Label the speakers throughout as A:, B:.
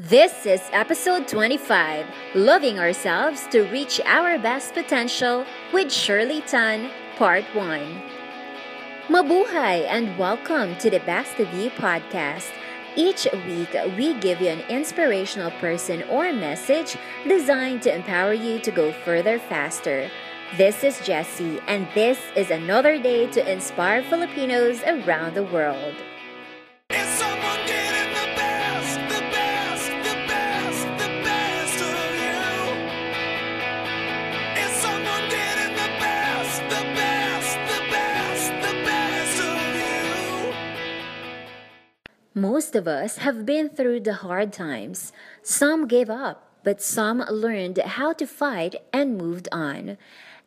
A: This is episode 25 Loving Ourselves to Reach Our Best Potential with Shirley Tan, Part 1. Mabuhay and welcome to the Best of You podcast. Each week, we give you an inspirational person or message designed to empower you to go further faster. This is Jessie, and this is another day to inspire Filipinos around the world. Most of us have been through the hard times. Some gave up, but some learned how to fight and moved on.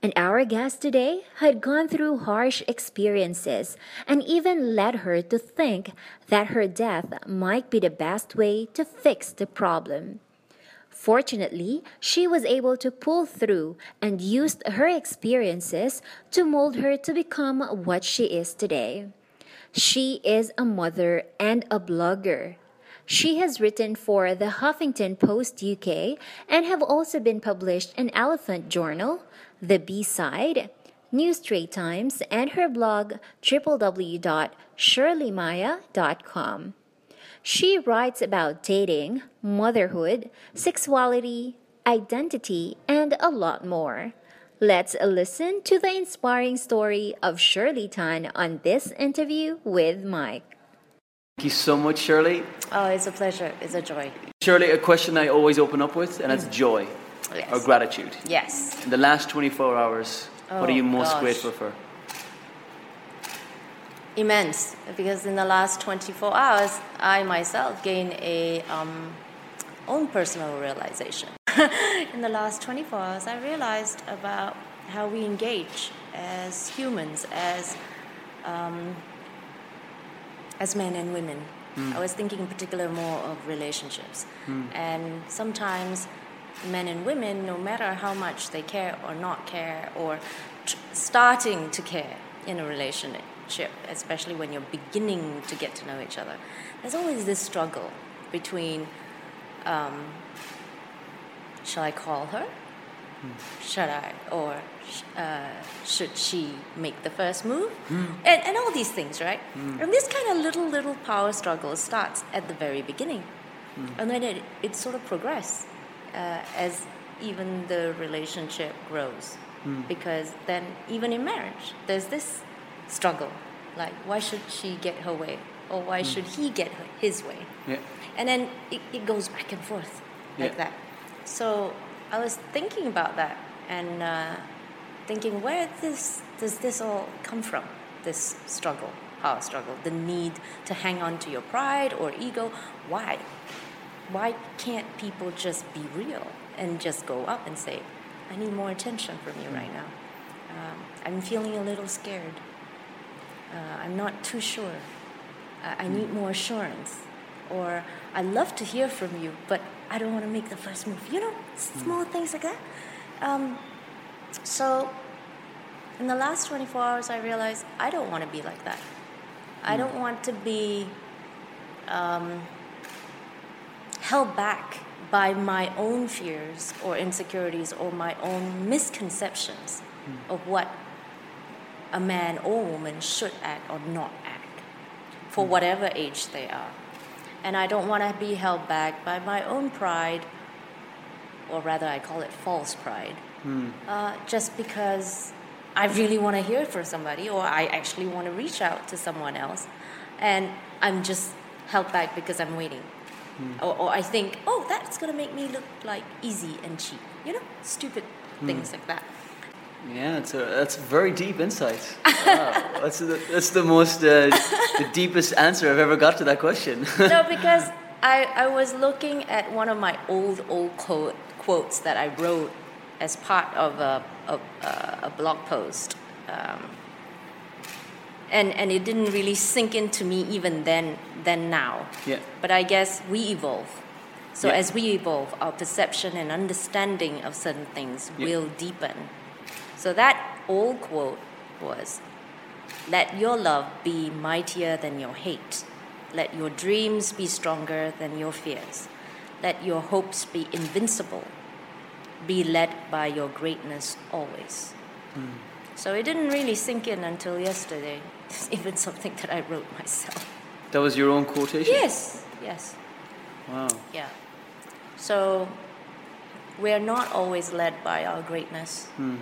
A: And our guest today had gone through harsh experiences and even led her to think that her death might be the best way to fix the problem. Fortunately, she was able to pull through and used her experiences to mold her to become what she is today. She is a mother and a blogger. She has written for the Huffington Post UK and have also been published in Elephant Journal, The B Side, New Straits Times, and her blog www.shirleymaya.com. She writes about dating, motherhood, sexuality, identity, and a lot more. Let's listen to the inspiring story of Shirley Tan on this interview with Mike.
B: Thank you so much, Shirley.
C: Oh, it's a pleasure. It's a joy.
B: Shirley, a question I always open up with, and that's joy
C: Yes.
B: or gratitude.
C: Yes.
B: In the last 24 hours, what are
C: Oh,
B: you most
C: gosh.
B: grateful for?
C: Immense. Because in the last 24 hours, I myself gained a um, own personal realization. in the last 24 hours, I realized about how we engage as humans, as um, as men and women. I was thinking in particular more of relationships. And sometimes men and women, no matter how much they care or not care, or tr- starting to care in a relationship, especially when you're beginning to get to know each other, there's always this struggle between um, shall I call her? Should I? Or uh, should she make the first move? Hmm. And, and all these things, right? Hmm. And this kind of little, little power struggle starts at the very beginning. Hmm. And then it, it sort of progresses uh, as even the relationship grows. Because then, even in marriage, there's this struggle. Like, why should she get her way? Or why should he get her, his way?
B: Yeah.
C: and then it, it goes back and forth like
B: Yeah.
C: that so i was thinking about that and uh, thinking where this does this all come from this struggle power struggle the need to hang on to your pride or ego? Why? Why can't people just be real and just go up and say i need more attention from you right now. Um, i'm feeling a little scared. Uh, i'm not too sure. I I need more assurance. Or I love to hear from you, but I don't want to make the first move. You know, small things like that. Um, so, in the last 24 hours, I realized I don't want to be like that. I don't want to be um, held back by my own fears or insecurities or my own misconceptions of what a man or woman should act or not act for whatever age they are. And I don't want to be held back by my own pride, or rather, I call it false pride, hmm. uh, just because I really want to hear from somebody, or I actually want to reach out to someone else, and I'm just held back because I'm waiting. Hmm. Or, or I think, oh, that's going to make me look like easy and cheap. You know, stupid hmm. things like that.
B: Yeah, that's, a, that's very deep insight. Wow. that's, the, that's the most, uh, the deepest answer I've ever got to that question.
C: no, because I, I was looking at one of my old, old quote, quotes that I wrote as part of a, a, a blog post. Um, and, and it didn't really sink into me even then, then now.
B: Yeah.
C: But I guess we evolve. So
B: Yeah.
C: as we evolve, our perception and understanding of certain things
B: Yeah.
C: will deepen. So that old quote was let your love be mightier than your hate. Let your dreams be stronger than your fears. Let your hopes be invincible. Be led by your greatness always. Hmm. So it didn't really sink in until yesterday. It's even something that I wrote myself.
B: That was your own quotation?
C: Yes, yes.
B: Wow.
C: Yeah. So we're not always led by our greatness. Hmm.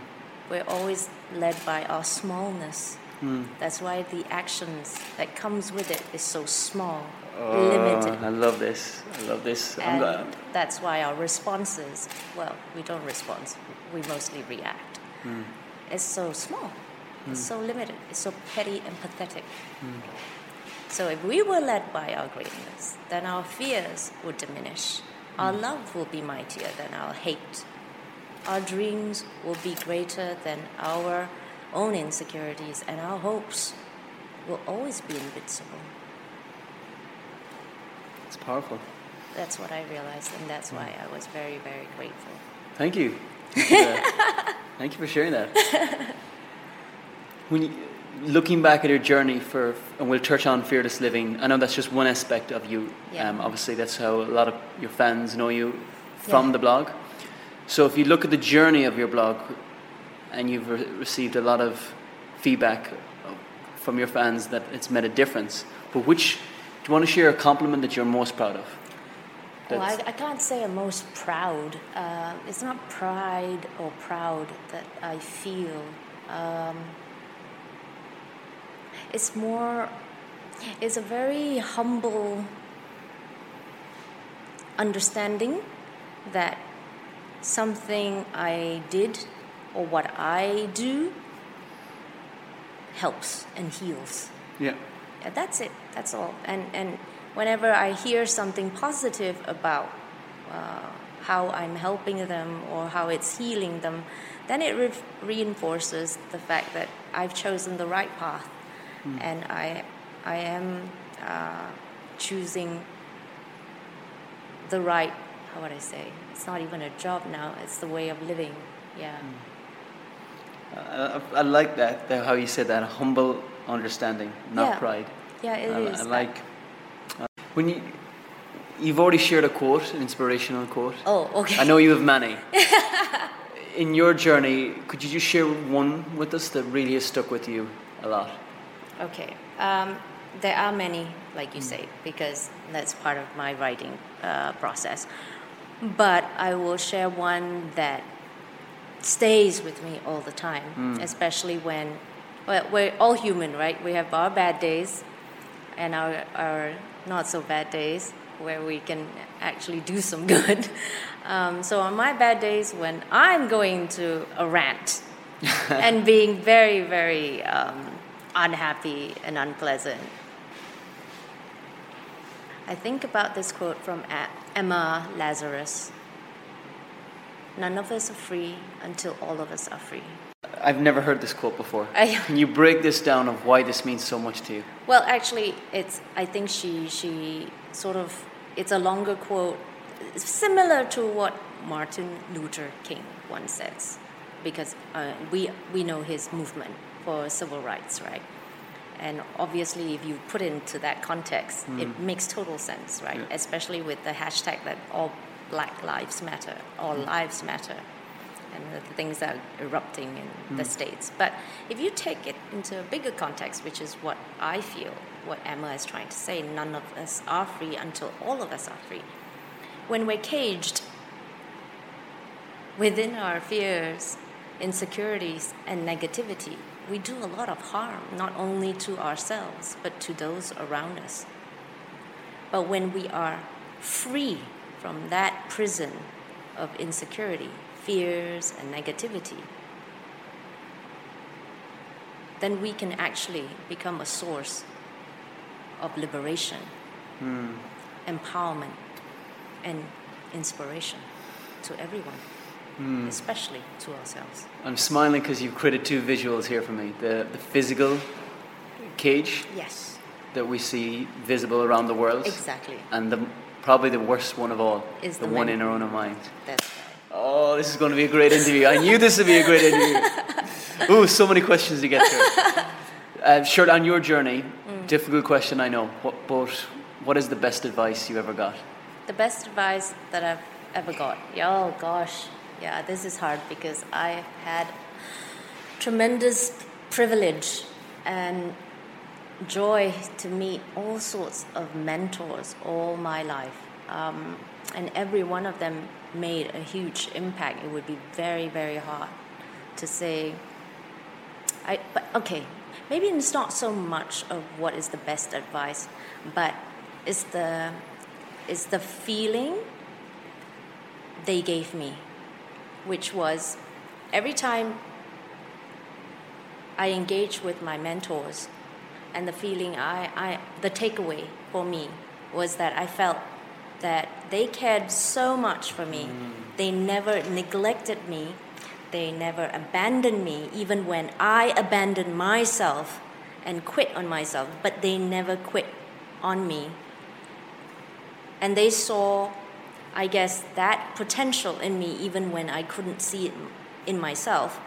C: We're always led by our smallness. Hmm. That's why the actions that comes with it is so small, oh, limited.
B: Oh, I love this. I love this. I'm
C: And
B: glad.
C: that's why our responses, well, we don't respond, we mostly react. Hmm. It's so small, it's hmm. so limited, it's so petty and pathetic. So if we were led by our greatness, then our fears would diminish. Our love will be mightier than our hate. Our dreams will be greater than our own insecurities, and our hopes will always be invincible.
B: It's powerful.
C: That's what I realized, and that's why I was very, very grateful.
B: Thank you. Thank you, for that. Thank you for sharing that. When you, looking back at your journey for, and we'll touch on fearless living. I know that's just one aspect of you.
C: Yeah.
B: Um, obviously, that's how a lot of your fans know you from
C: Yeah.
B: the blog. So, if you look at the journey of your blog, and you've re- received a lot of feedback from your fans that it's made a difference, but which do you want to share a compliment that you're most proud of?
C: Well, I, I can't say I'm most proud. Uh, it's not pride or proud that I feel. Um, it's more, it's a very humble understanding that something I did or what I do helps and heals.
B: yeah.
C: Yeah, that's it. That's all. And and whenever I hear something positive about uh, how I'm helping them or how it's healing them, then it re- reinforces the fact that I've chosen the right path, and I I am uh, choosing the right. How would I say? It's not even a job now. It's the way of living. Yeah.
B: I, I like that, that, how you said that, humble understanding, not
C: Yeah.
B: pride.
C: Yeah, it
B: I,
C: is.
B: I like uh, when you you've already shared a quote, an inspirational quote.
C: Oh, okay.
B: I know you have many. In your journey, could you just share one with us that really has stuck with you a lot?
C: Okay. Um, there are many, like you say, because that's part of my writing uh, process. But I will share one that stays with me all the time, especially when well, we're all human, right? We have our bad days and our, our not so bad days where we can actually do some good. Um, so on my bad days, when I'm going to a rant and being very, very um, unhappy and unpleasant, I think about this quote from Emma Lazarus. None of us are free until all of us are free.
B: I've never heard this quote before.
C: I-
B: Can you break this down of why this means so much to you?
C: Well, actually, it's. I think she she sort of. It's a longer quote, similar to what Martin Luther King once says, because uh, we we know his movement for civil rights, right? And obviously, if you put it into that context, it mm. makes total sense, right?
B: Yeah.
C: Especially with the hashtag that all Black Lives Matter, all mm. lives matter, and the things that are erupting in the mm. states. But if you take it into a bigger context, which is what I feel, what Emma is trying to say, none of us are free until all of us are free. When we're caged within our fears, insecurities, and negativity, we do a lot of harm, not only to ourselves, but to those around us. But when we are free from that prison of insecurity, fears, and negativity, then we can actually become a source of liberation, hmm. empowerment, and inspiration to everyone, especially to ourselves.
B: I'm smiling because you've created two visuals here for me the, the physical cage
C: Yes,
B: that we see visible around the world,
C: exactly.
B: and the, probably the worst one of all,
C: Is
B: the,
C: the
B: one in our own mind.
C: That's right.
B: Oh, this is going to be a great interview. I knew this would be a great interview. Ooh, so many questions to get through. Uh, Shirley, on your journey, difficult question, I know, what, but what is the best advice you ever got?
C: the best advice that I've ever got. Oh gosh, yeah, this is hard because I had tremendous privilege and joy to meet all sorts of mentors all my life. Um, and every one of them made a huge impact. It would be very, very hard to say. I, but okay, maybe it's not so much of what is the best advice, but it's the, it's the feeling they gave me, which was every time I engage with my mentors, and the feeling I, I the takeaway for me was that I felt that they cared so much for me. Mm. They never neglected me. They never abandoned me, even when I abandoned myself and quit on myself, but they never quit on me. And they saw, I guess, that potential in me even when I couldn't see it in myself.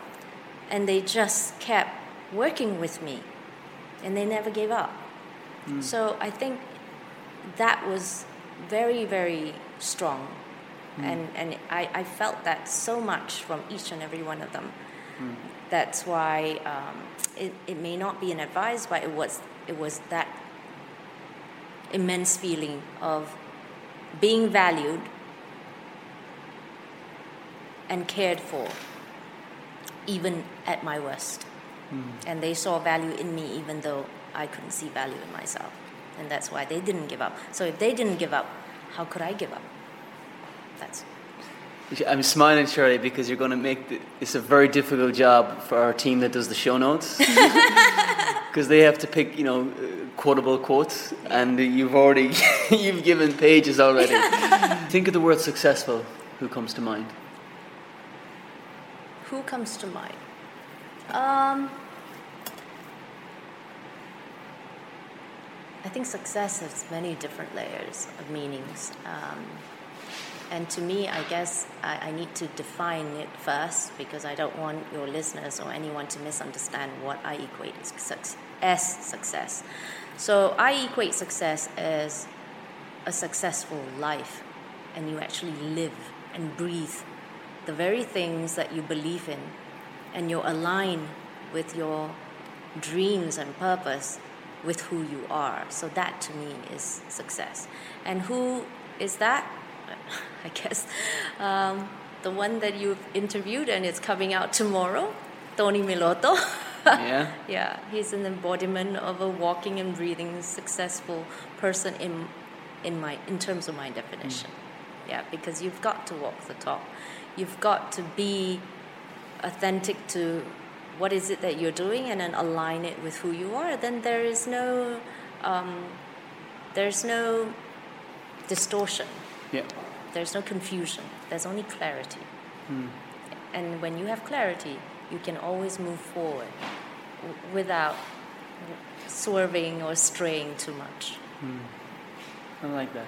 C: And they just kept working with me and they never gave up. Hmm. So I think that was very, very strong. Hmm. And, and I, I felt that so much from each and every one of them. Hmm. That's why um, it, it may not be an advice, but it was, it was that immense feeling of being valued and cared for, even at my worst. Hmm. And they saw value in me even though I couldn't see value in myself. And that's why they didn't give up. So if they didn't give up, how could I give up? That's
B: I'm smiling, Shirley, because you're going to make the, it's a very difficult job for our team that does the show notes because they have to pick, you know, quotable quotes, and you've already you've given pages already. Think of the word successful. Who comes to mind?
C: Who comes to mind? Um, I think success has many different layers of meanings. Um, and to me, I guess I, I need to define it first because I don't want your listeners or anyone to misunderstand what I equate as suc- as success. So I equate success as a successful life, and you actually live and breathe the very things that you believe in, and you're aligned with your dreams and purpose with who you are. So that to me is success. And who is that? I guess um, the one that you've interviewed and it's coming out tomorrow, Tony Meloto.
B: Yeah.
C: yeah, he's an embodiment of a walking and breathing successful person in in my in terms of my definition. Yeah, because you've got to walk the talk. You've got to be authentic to what is it that you're doing and then align it with who you are. Then there is no um, there's no distortion.
B: Yeah.
C: There's no confusion. There's only clarity. And when you have clarity, you can always move forward w- without swerving or straying too much.
B: I like that.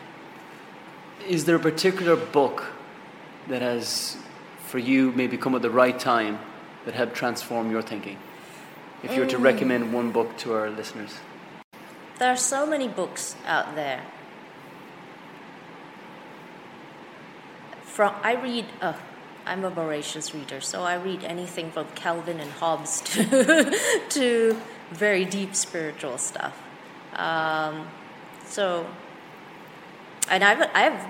B: Is there a particular book that has, for you, maybe come at the right time that helped transform your thinking? If you were to recommend one book to our listeners.
C: There are so many books out there. From I read. Uh, I'm a voracious reader, so I read anything from Calvin and Hobbes to to very deep spiritual stuff. Um, so, and I've I've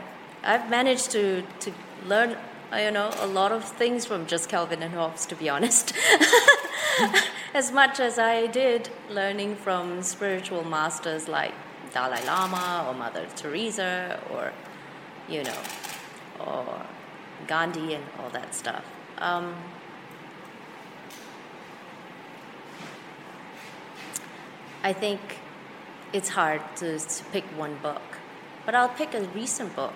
C: I've managed to to learn you know a lot of things from just Calvin and Hobbes, to be honest. as much as I did learning from spiritual masters like Dalai Lama or Mother Teresa or, you know, or Gandhi and all that stuff. Um, I think it's hard to, to pick one book, but I'll pick a recent book.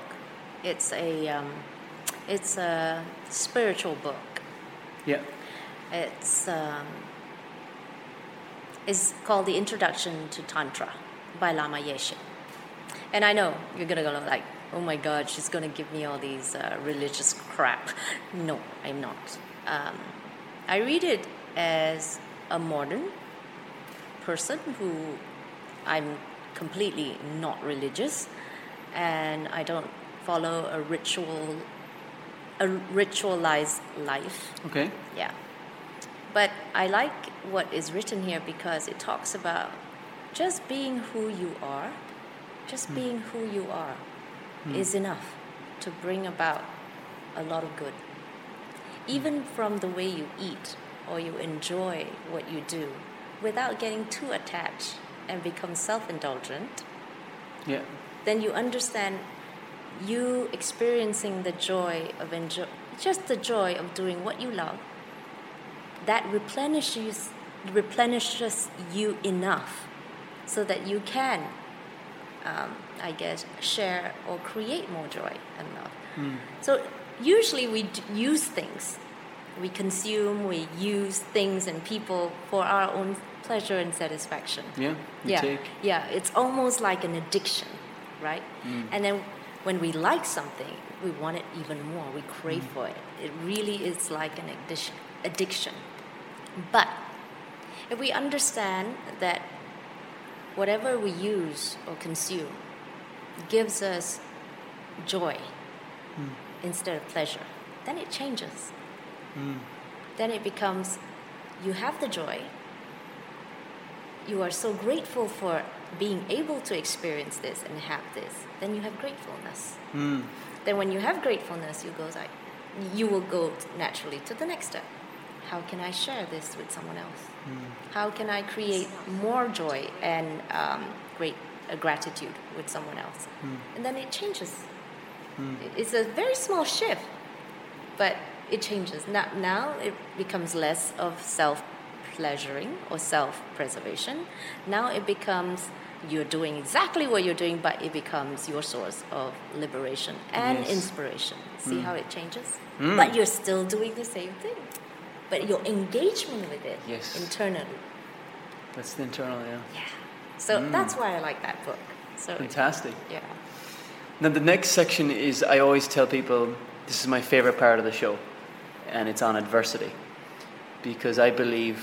C: It's a um, it's a spiritual book.
B: Yeah.
C: It's um, is called the Introduction to Tantra by Lama Yeshe. And I know you're gonna go like, oh my God, she's gonna give me all these uh, religious crap. No, I'm not. Um, I read it as a modern person who I'm completely not religious, and I don't follow a ritual, a ritualized life.
B: Okay.
C: Yeah. But I like what is written here because it talks about just being who you are, just hmm. being who you are hmm. is enough to bring about a lot of good. Hmm. Even from the way you eat or you enjoy what you do without getting too attached and become self indulgent,
B: Yeah.
C: then you understand you experiencing the joy of enjoy just the joy of doing what you love that replenishes replenishes you enough so that you can um, i guess share or create more joy and love so usually we d- use things we consume we use things and people for our own pleasure and satisfaction
B: Yeah. You
C: yeah,
B: take.
C: yeah, it's almost like an addiction, right? And then when we like something, we want it even more. We crave mm. for it. It really is like an addiction. Addiction. But if we understand that whatever we use or consume gives us joy mm. instead of pleasure, then it changes. Mm. Then it becomes you have the joy, you are so grateful for being able to experience this and have this, then you have gratefulness. Then when you have gratefulness, you go like, you will go naturally to the next step. How can I share this with someone else? How can I create more joy and um, great uh, gratitude with someone else? And then it changes. It- It's a very small shift, but it changes. Now, now it becomes less of self pleasuring or self preservation. Now it becomes you're doing exactly what you're doing, but it becomes your source of liberation and
B: Yes.
C: inspiration. See mm. how it changes? Mm. But you're still doing the same thing. But your engagement with it
B: Yes.
C: internally.
B: That's the internal, yeah.
C: Yeah. So mm. that's why I like that book. So
B: Fantastic.
C: yeah.
B: Now, the next section is I always tell people this is my favorite part of the show, and it's on adversity. Because I believe,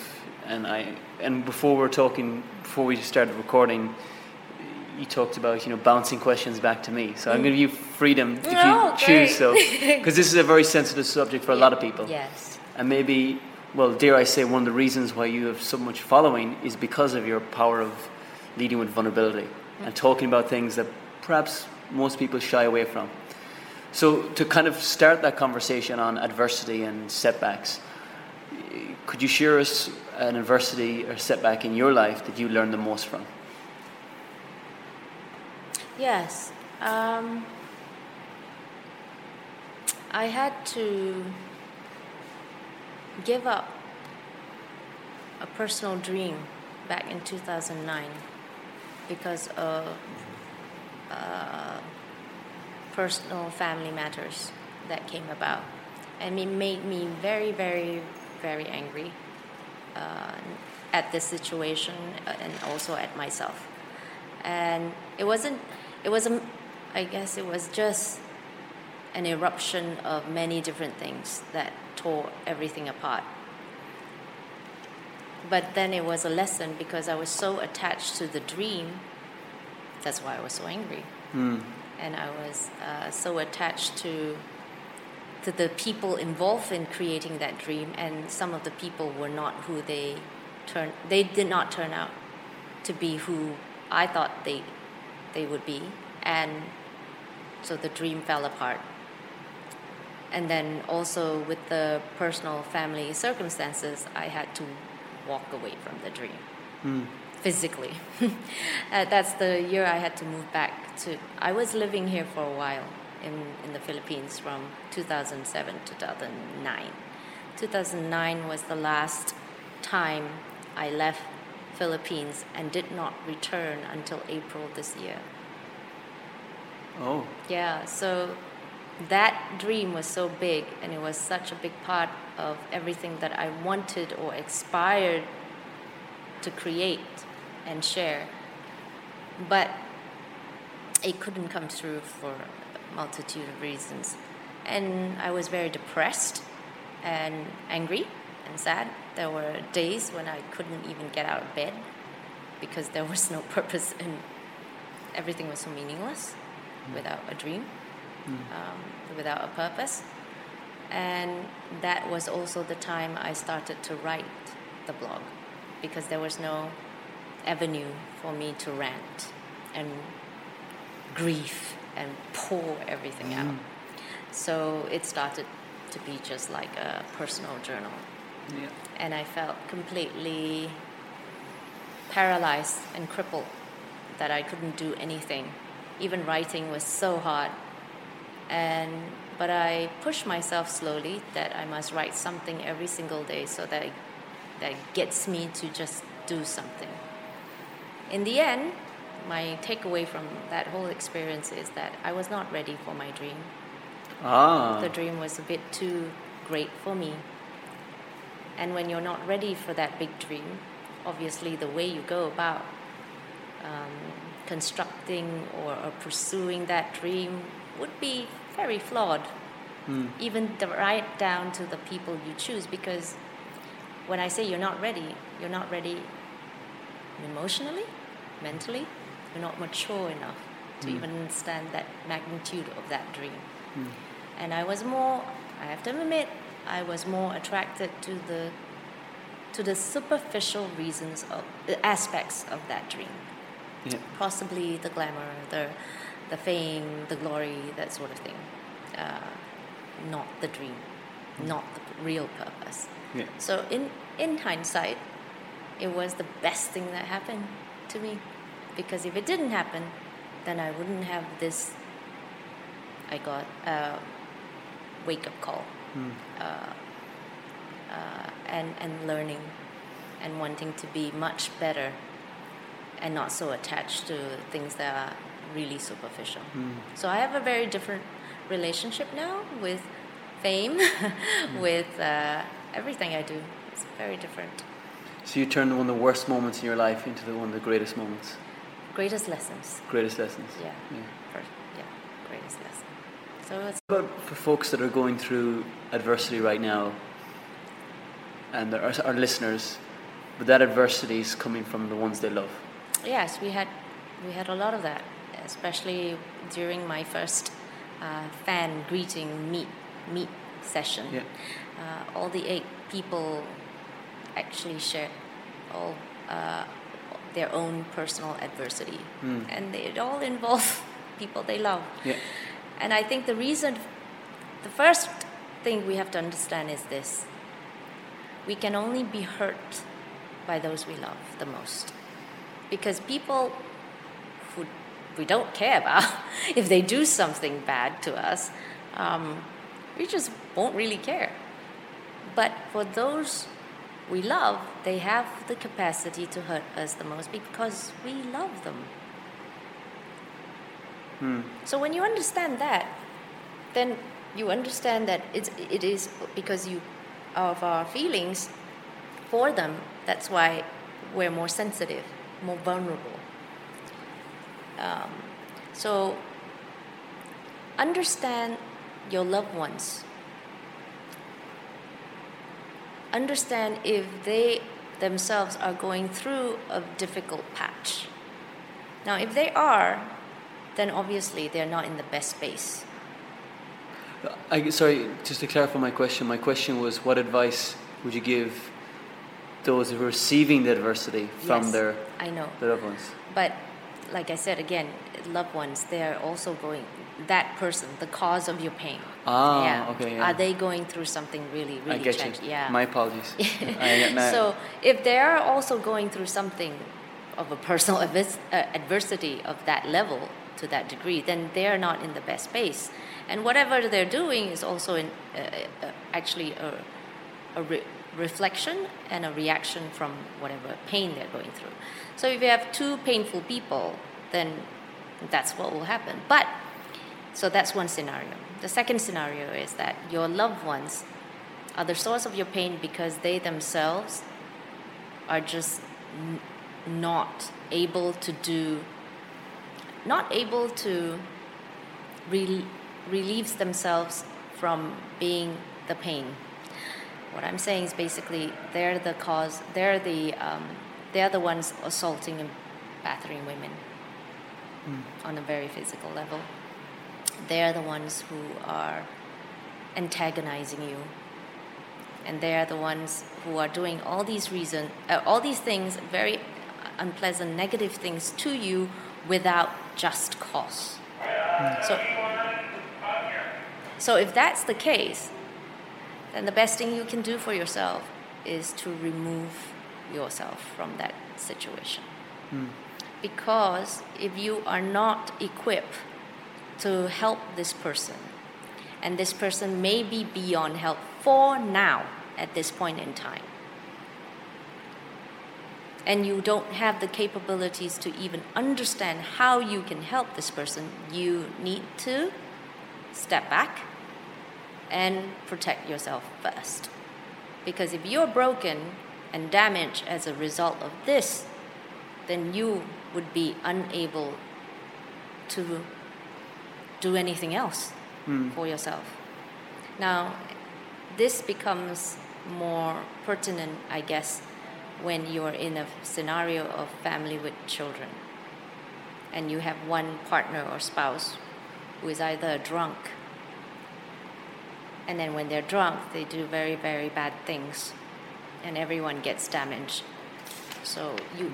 B: and I, and before we are talking, before we started recording, you talked about you know bouncing questions back to me. So I'm mm. going to give you freedom if
C: No,
B: you choose.
C: great.
B: So, because this is a very sensitive subject for a lot of people.
C: Yes.
B: And maybe, well, dare I say, one of the reasons why you have so much following is because of your power of leading with vulnerability and talking about things that perhaps most people shy away from. So, to kind of start that conversation on adversity and setbacks, could you share us an adversity or setback in your life that you learned the most from?
C: Yes. Um, I had to give up a personal dream back in 2009 because of uh, personal family matters that came about. And it made me very, very, very angry uh, at this situation uh, and also at myself. And it wasn't it wasn't i guess it was just an eruption of many different things that tore everything apart. But then it was a lesson because i was so attached to the dream that's why i was so angry. And i was uh, so attached to to the people involved in creating that dream and some of the people were not who they turn they did not turn out to be who I thought they they would be. And so the dream fell apart. And then also with the personal family circumstances I had to walk away from the dream physically. Uh, that's the year I had to move back to I was living here for a while in, in the Philippines from 2007 to 2009 2009 was the last time I left Philippines and did not return until April this year.
B: Oh,
C: Yeah, so that dream was so big and it was such a big part of everything that I wanted or aspired to create and share. But it couldn't come through for multitude of reasons. And I was very depressed and angry and sad. There were days when I couldn't even get out of bed because there was no purpose and everything was so meaningless. without a dream, um, without a purpose. And that was also the time I started to write the blog because there was no avenue for me to rant and grief and pour everything out. So it started to be just like a personal journal.
B: Yeah.
C: And I felt completely paralyzed and crippled that I couldn't do anything. Even writing was so hard. And but I pushed myself slowly that I must write something every single day so that that gets me to just do something. In the end, my takeaway from that whole experience is that I was not ready for my dream.
B: Ah.
C: The dream was a bit too great for me. And when you're not ready for that big dream, obviously the way you go about um, constructing or, or pursuing that dream would be very flawed. Even the, right down to the people you choose, because when I say you're not ready, you're not ready emotionally, mentally, you're not mature enough to hmm. even understand that magnitude of that dream. Hmm. And I was more, I have to admit, I was more attracted to the to the superficial reasons of aspects of that dream.
B: Yeah.
C: Possibly the glamour, the the fame, the glory, that sort of thing. Uh, not the dream, hmm. not the real purpose.
B: Yeah.
C: So in in hindsight, it was the best thing that happened to me, because if it didn't happen, then I wouldn't have this. I got a wake up call, uh, uh, and and learning, and wanting to be much better, and not so attached to things that are really superficial. So I have a very different relationship now with fame, with uh, everything I do. It's very different.
B: So you turned one of the worst moments in your life into the, one of the greatest moments,
C: Greatest lessons.
B: greatest lessons.
C: Yeah.
B: yeah.
C: First, yeah. Greatest lesson. So it's
B: What about for folks that are going through adversity right now, and there are our listeners, but that adversity is coming from the ones they love.
C: yes, we had we had a lot of that, especially during my first uh, fan greeting meet meet session.
B: Yeah.
C: Uh, all the eight people actually shared all uh, their own personal adversity, and it all involved people they love.
B: Yeah.
C: And I think the reason, the first thing we have to understand is this we can only be hurt by those we love the most. Because people who we don't care about, if they do something bad to us, um, we just won't really care. But for those we love, they have the capacity to hurt us the most because we love them. So when you understand that, then you understand that it's, it is because you of our feelings for them. That's why we're more sensitive, more vulnerable. Um, so understand your loved ones. Understand if they themselves are going through a difficult patch. Now, if they are, then obviously they're not in the best space.
B: I, sorry, just to clarify my question, my question was what advice would you give those who are receiving the adversity from
C: Yes,
B: their,
C: I know.
B: their loved ones?
C: But like I said again, loved ones, they're also going that person, the cause of your pain.
B: Ah,
C: yeah.
B: okay, yeah.
C: Are they going through something really, really
B: I get
C: tragic?
B: you.
C: Yeah.
B: My apologies. I get now.
C: so if they are also going through something of a personal uh, adversity of that level to that degree, then they are not in the best space. And whatever they're doing is also in, uh, uh, actually a, a re- reflection and a reaction from whatever pain they're going through. So if you have two painful people, then that's what will happen. But so that's one scenario. The second scenario is that your loved ones are the source of your pain because they themselves are just n- not able to do, not able to rel- relieve themselves from being the pain. What I'm saying is basically they're the cause, they're the, um, they're the ones assaulting and battering women on a very physical level. they're the ones who are antagonizing you. And they're the ones who are doing all these reason uh, all these things very unpleasant negative things to you without just cause. So so if that's the case then the best thing you can do for yourself is to remove yourself from that situation. Hmm. Because if you are not equipped to help this person and this person may be beyond help for now at this point in time and you don't have the capabilities to even understand how you can help this person you need to step back and protect yourself first because if you're broken and damaged as a result of this then you would be unable to do anything else hmm. for yourself. Now, this becomes more pertinent, I guess, when you're in a scenario of family with children and you have one partner or spouse who is either a drunk and then when they're drunk they do very very bad things and everyone gets damaged. So you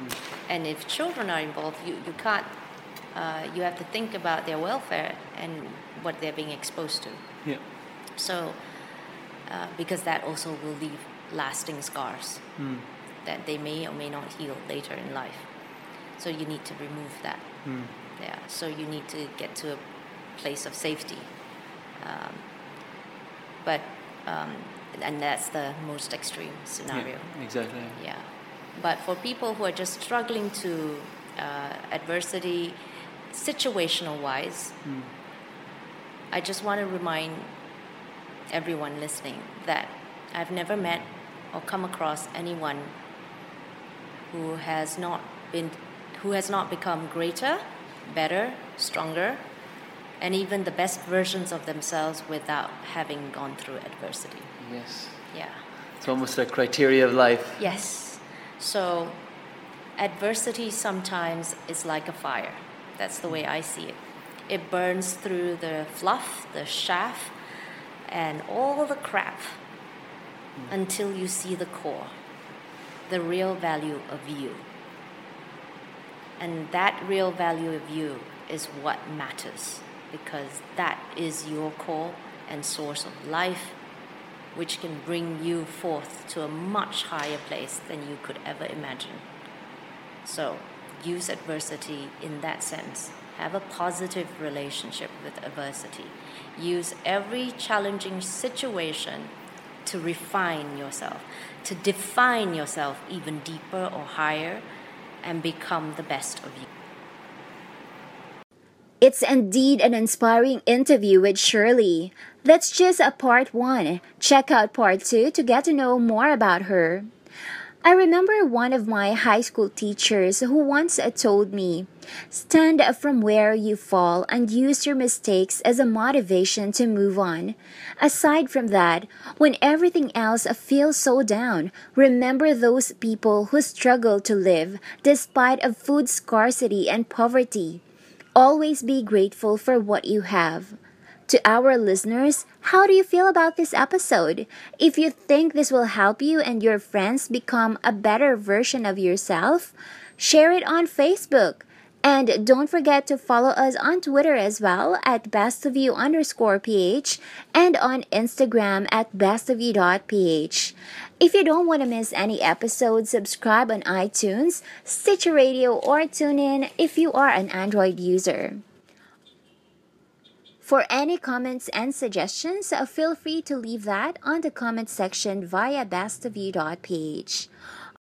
C: and if children are involved you, you can't uh, you have to think about their welfare and what they're being exposed to.
B: Yeah.
C: so uh, because that also will leave lasting scars that they may or may not heal later in life. So you need to remove that. Yeah so you need to get to a place of safety. Um, but um, and that's the most extreme scenario
B: Yeah, exactly.
C: yeah. But for people who are just struggling to uh, adversity, situational wise, I just want to remind everyone listening that I've never met or come across anyone who has not been, who has not become greater, better, stronger, and even the best versions of themselves without having gone through adversity.
B: Yes.
C: Yeah.
B: It's almost a criteria of life.
C: Yes. So adversity sometimes is like a fire. That's the way I see it. It burns through the fluff, the chaff, and all the crap mm. until you see the core, the real value of you. And that real value of you is what matters because that is your core and source of life which can bring you forth to a much higher place than you could ever imagine. So, use adversity in that sense. Have a positive relationship with adversity. Use every challenging situation to refine yourself, to define yourself even deeper or higher, and become the best of you.
A: It's indeed an inspiring interview with Shirley. That's just a part one. Check out part two to get to know more about her. I remember one of my high school teachers who once told me, Stand up from where you fall and use your mistakes as a motivation to move on. Aside from that, when everything else feels so down, remember those people who struggle to live despite of food scarcity and poverty. Always be grateful for what you have. To our listeners, how do you feel about this episode? If you think this will help you and your friends become a better version of yourself, share it on Facebook. And don't forget to follow us on Twitter as well at bestofyou underscore ph and on Instagram at bestofyou.ph. If you don't want to miss any episode, subscribe on iTunes, Stitcher Radio, or TuneIn if you are an Android user. For any comments and suggestions, uh, feel free to leave that on the comment section via bestofyou.ph.